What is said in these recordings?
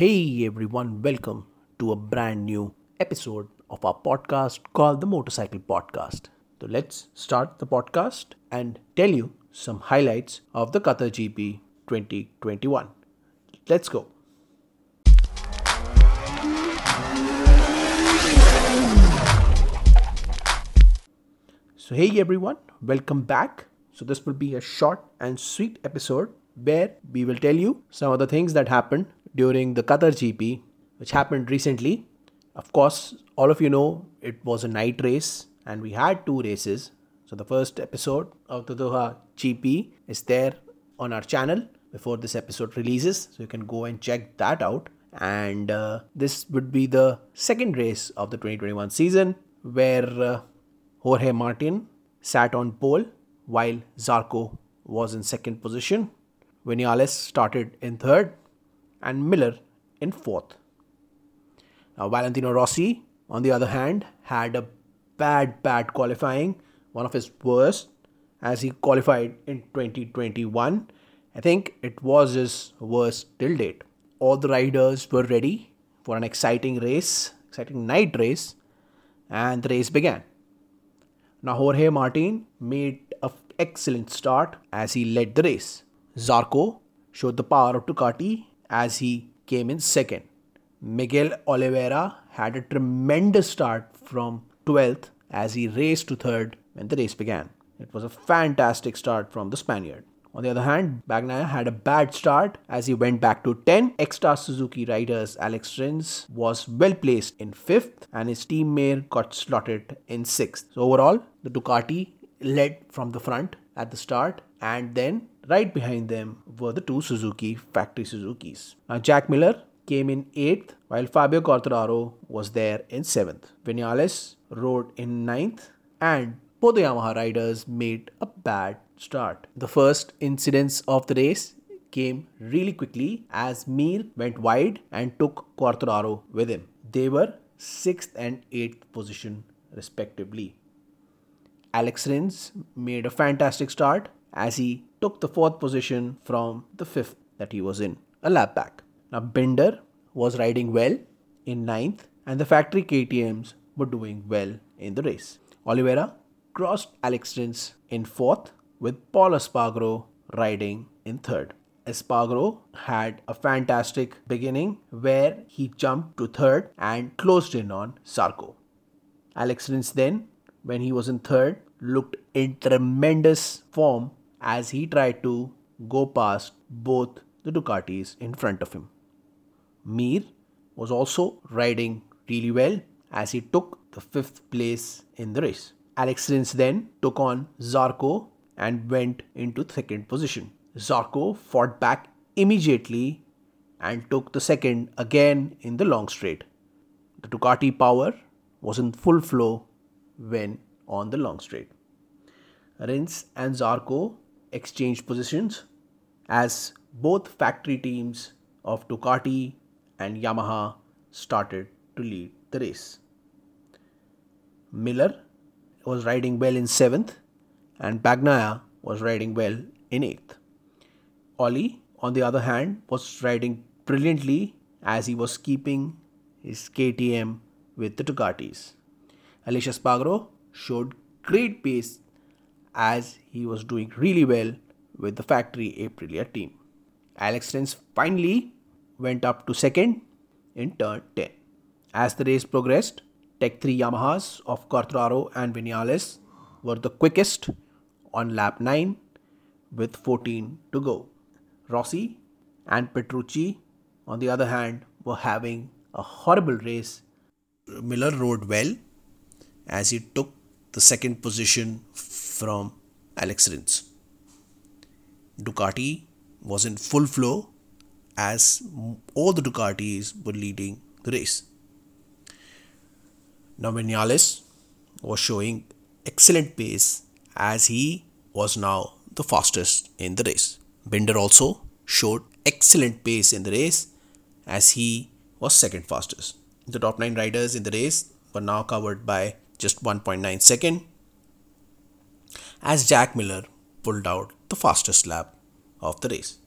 Hey everyone, welcome to a brand new episode of our podcast called the Motorcycle Podcast. So let's start the podcast and tell you some highlights of the Qatar GP 2021. Let's go. So, hey everyone, welcome back. So, this will be a short and sweet episode where we will tell you some of the things that happened during the Qatar GP, which happened recently. Of course, all of you know it was a night race and we had two races. So, the first episode of the Doha GP is there on our channel before this episode releases. So, you can go and check that out. And uh, this would be the second race of the 2021 season where uh, Jorge Martin sat on pole while Zarco was in second position. Vinales started in third and Miller in fourth. Now, Valentino Rossi, on the other hand, had a bad, bad qualifying, one of his worst, as he qualified in 2021. I think it was his worst till date. All the riders were ready for an exciting race, exciting night race, and the race began. Now, Jorge Martin made an excellent start as he led the race. Zarco showed the power of Ducati as he came in second. Miguel Oliveira had a tremendous start from 12th as he raced to third when the race began. It was a fantastic start from the Spaniard. On the other hand, Bagnaia had a bad start as he went back to 10. Ecstar Suzuki riders Alex Rins was well placed in 5th and his teammate got slotted in 6th. So overall, the Ducati led from the front at the start and then right behind them were the two Suzuki factory Suzukis. Now Jack Miller came in 8th while Fabio Quartararo was there in 7th. Vinales rode in 9th and both the Yamaha riders made a bad start. The first incidents of the race came really quickly as Mir went wide and took Quartararo with him. They were 6th and 8th position respectively. Alex Rins made a fantastic start as he took the 4th position from the 5th that he was in, a lap back. Now Binder was riding well in ninth, and the factory KTMs were doing well in the race. Oliveira crossed Alex Rins in 4th with Pol Espargaro riding in third. Espargaro had a fantastic beginning where he jumped to third and closed in on Zarco. Alex Rins then, when he was in third, looked in tremendous form as he tried to go past both the Ducatis in front of him. Mir was also riding really well as he took the fifth place in the race. Alex Rins then took on Zarco and went into second position. Zarco fought back immediately and took the second again in the long straight. The Ducati power was in full flow when on the long straight. Rins and Zarco exchanged positions as both factory teams of Ducati and Yamaha started to lead the race. Miller was riding well in 7th and Bagnaia was riding well in 8th. Oli, on the other hand, was riding brilliantly as he was keeping his KTM with the Ducatis. Aleix Espargaro showed great pace as he was doing really well with the factory Aprilia team. Alex Rins finally went up to second in turn 10. As the race progressed, Tech 3 Yamahas of Quartararo and Vinales were the quickest on lap 9 with 14 to go. Rossi and Petrucci, on the other hand, were having a horrible race. Miller rode well as he took the second position from Alex Rins. Ducati was in full flow as all the Ducatis were leading the race. Now Vinales was showing excellent pace as he was now the fastest in the race. Binder also showed excellent pace in the race as he was second fastest. The top 9 riders in the race were now covered by just 1.9 second as Jack Miller pulled out the fastest lap of the race.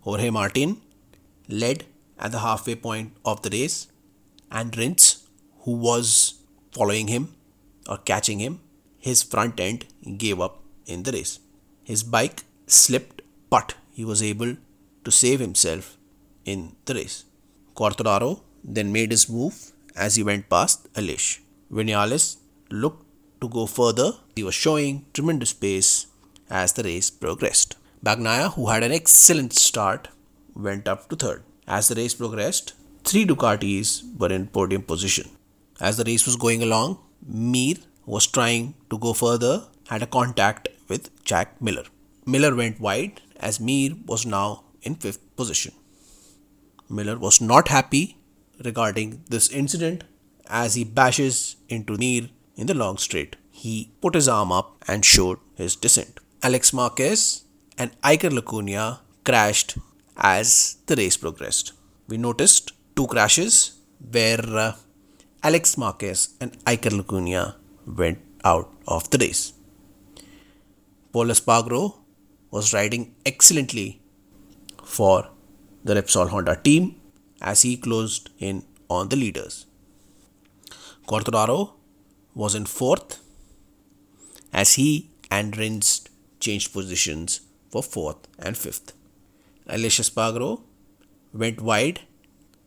Jorge Martin led at the halfway point of the race, and Rins, who was following him or catching him, his front end gave up in the race. His bike slipped, but he was able to save himself in the race. Quartararo then made his move as he went past Aleix. Vinales looked to go further. He was showing tremendous pace as the race progressed. Bagnaia, who had an excellent start, went up to third. As the race progressed, three Ducatis were in podium position. As the race was going along, Mir was trying to go further, had a contact with Jack Miller. Miller went wide as Mir was now in fifth position. Miller was not happy regarding this incident as he bashes into Mir in the long straight. He put his arm up and showed his dissent. Alex Marquez and Iker Lecuona crashed as the race progressed. We noticed two crashes where uh, Alex Marquez and Iker Lecuona went out of the race. Pol Espargaro was riding excellently for the Repsol Honda team as he closed in on the leaders. Quartararo was in fourth as he and Rins changed positions for fourth and fifth. Aleix Espargaro went wide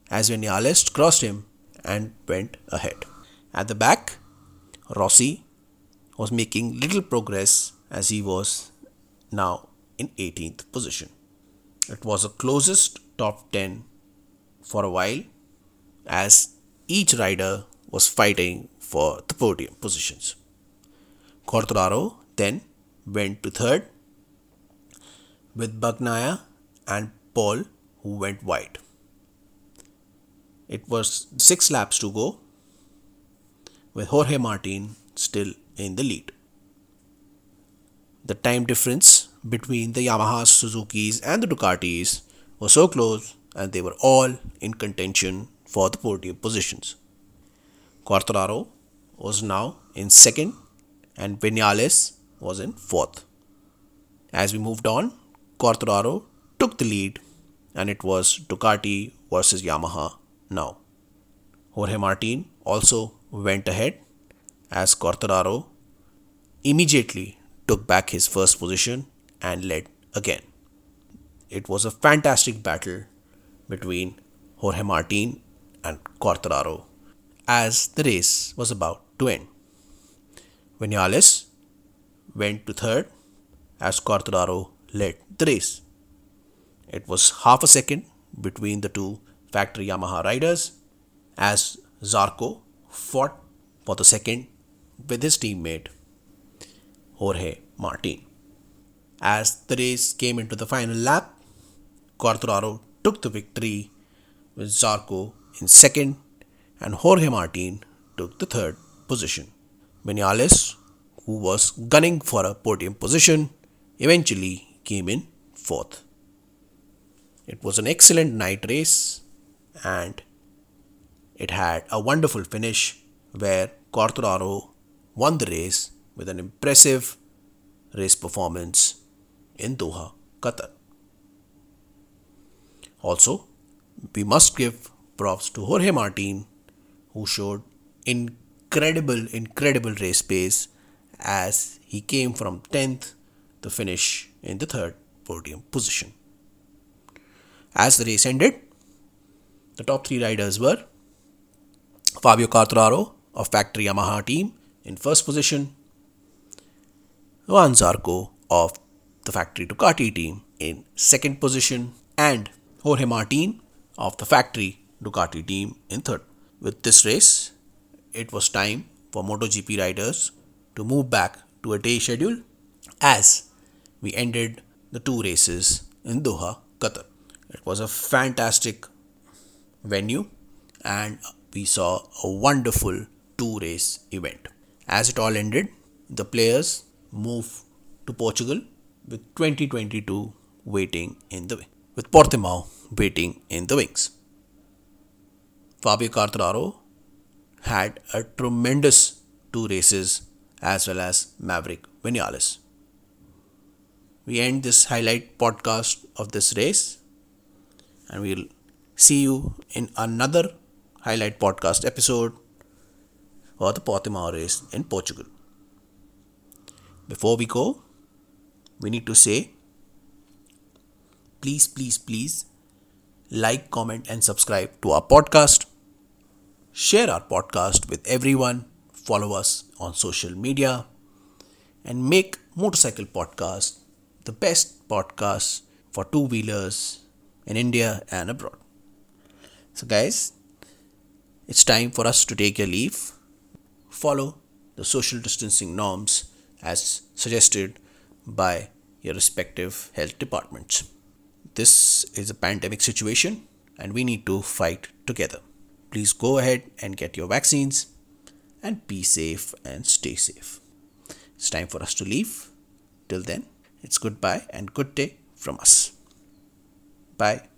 as Vinales crossed him and went ahead. At the back, Rossi was making little progress as he was now in 18th position. It was the closest top 10 for a while as each rider was fighting for the podium positions. Quartararo then went to third with Bagnaia and Pol who went wide. It was six laps to go with Jorge Martin still in the lead. The time difference between the Yamahas, Suzuki's, and the Ducatis was so close and they were all in contention for the podium positions. Quartararo was now in second and Vinales was in fourth. As we moved on, Quartararo took the lead and it was Ducati versus Yamaha now. Jorge Martin also went ahead as Quartararo immediately took back his first position and led again. It was a fantastic battle between Jorge Martin and Quartararo as the race was about to end. Vinales went to third as Quartararo led the race. It was half a second between the two factory Yamaha riders as Zarco fought for the second with his teammate Jorge Martin. As the race came into the final lap, Quartararo took the victory with Zarco in second and Jorge Martin took the third position. Vinales, who was gunning for a podium position, eventually came in fourth. It was an excellent night race and it had a wonderful finish where Quartararo won the race with an impressive race performance in Doha, Qatar. Also, we must give props to Jorge Martin, who showed incredible, incredible race pace as he came from 10th to finish in the third podium position. As the race ended, the top three riders were Fabio Quartararo of Factory Yamaha team in first position, Johann Zarco of the Factory Ducati team in second position, and Jorge Martin of the factory Ducati team in third. With this race, it was time for MotoGP riders to move back to a day schedule as we ended the two races in Doha, Qatar. It was a fantastic venue and we saw a wonderful two race event. As it all ended, the players moved to Portugal with 2022 waiting in the way with Portimao waiting in the wings. Fabio Quartararo had a tremendous two races as well as Maverick Vinales. We end this highlight podcast of this race and we'll See you in another highlight podcast episode or the Portimao race in Portugal. Before we go, we need to say please, please, please like, comment, and subscribe to our podcast. Share our podcast with everyone. Follow us on social media and make Motorcycle Podcast the best podcast for two wheelers in India and abroad. So, guys, it's time for us to take a leave. Follow the social distancing norms as suggested by your respective health departments. This is a pandemic situation and we need to fight together. Please go ahead and get your vaccines and be safe and stay safe. It's time for us to leave. Till then, it's goodbye and good day from us. Bye.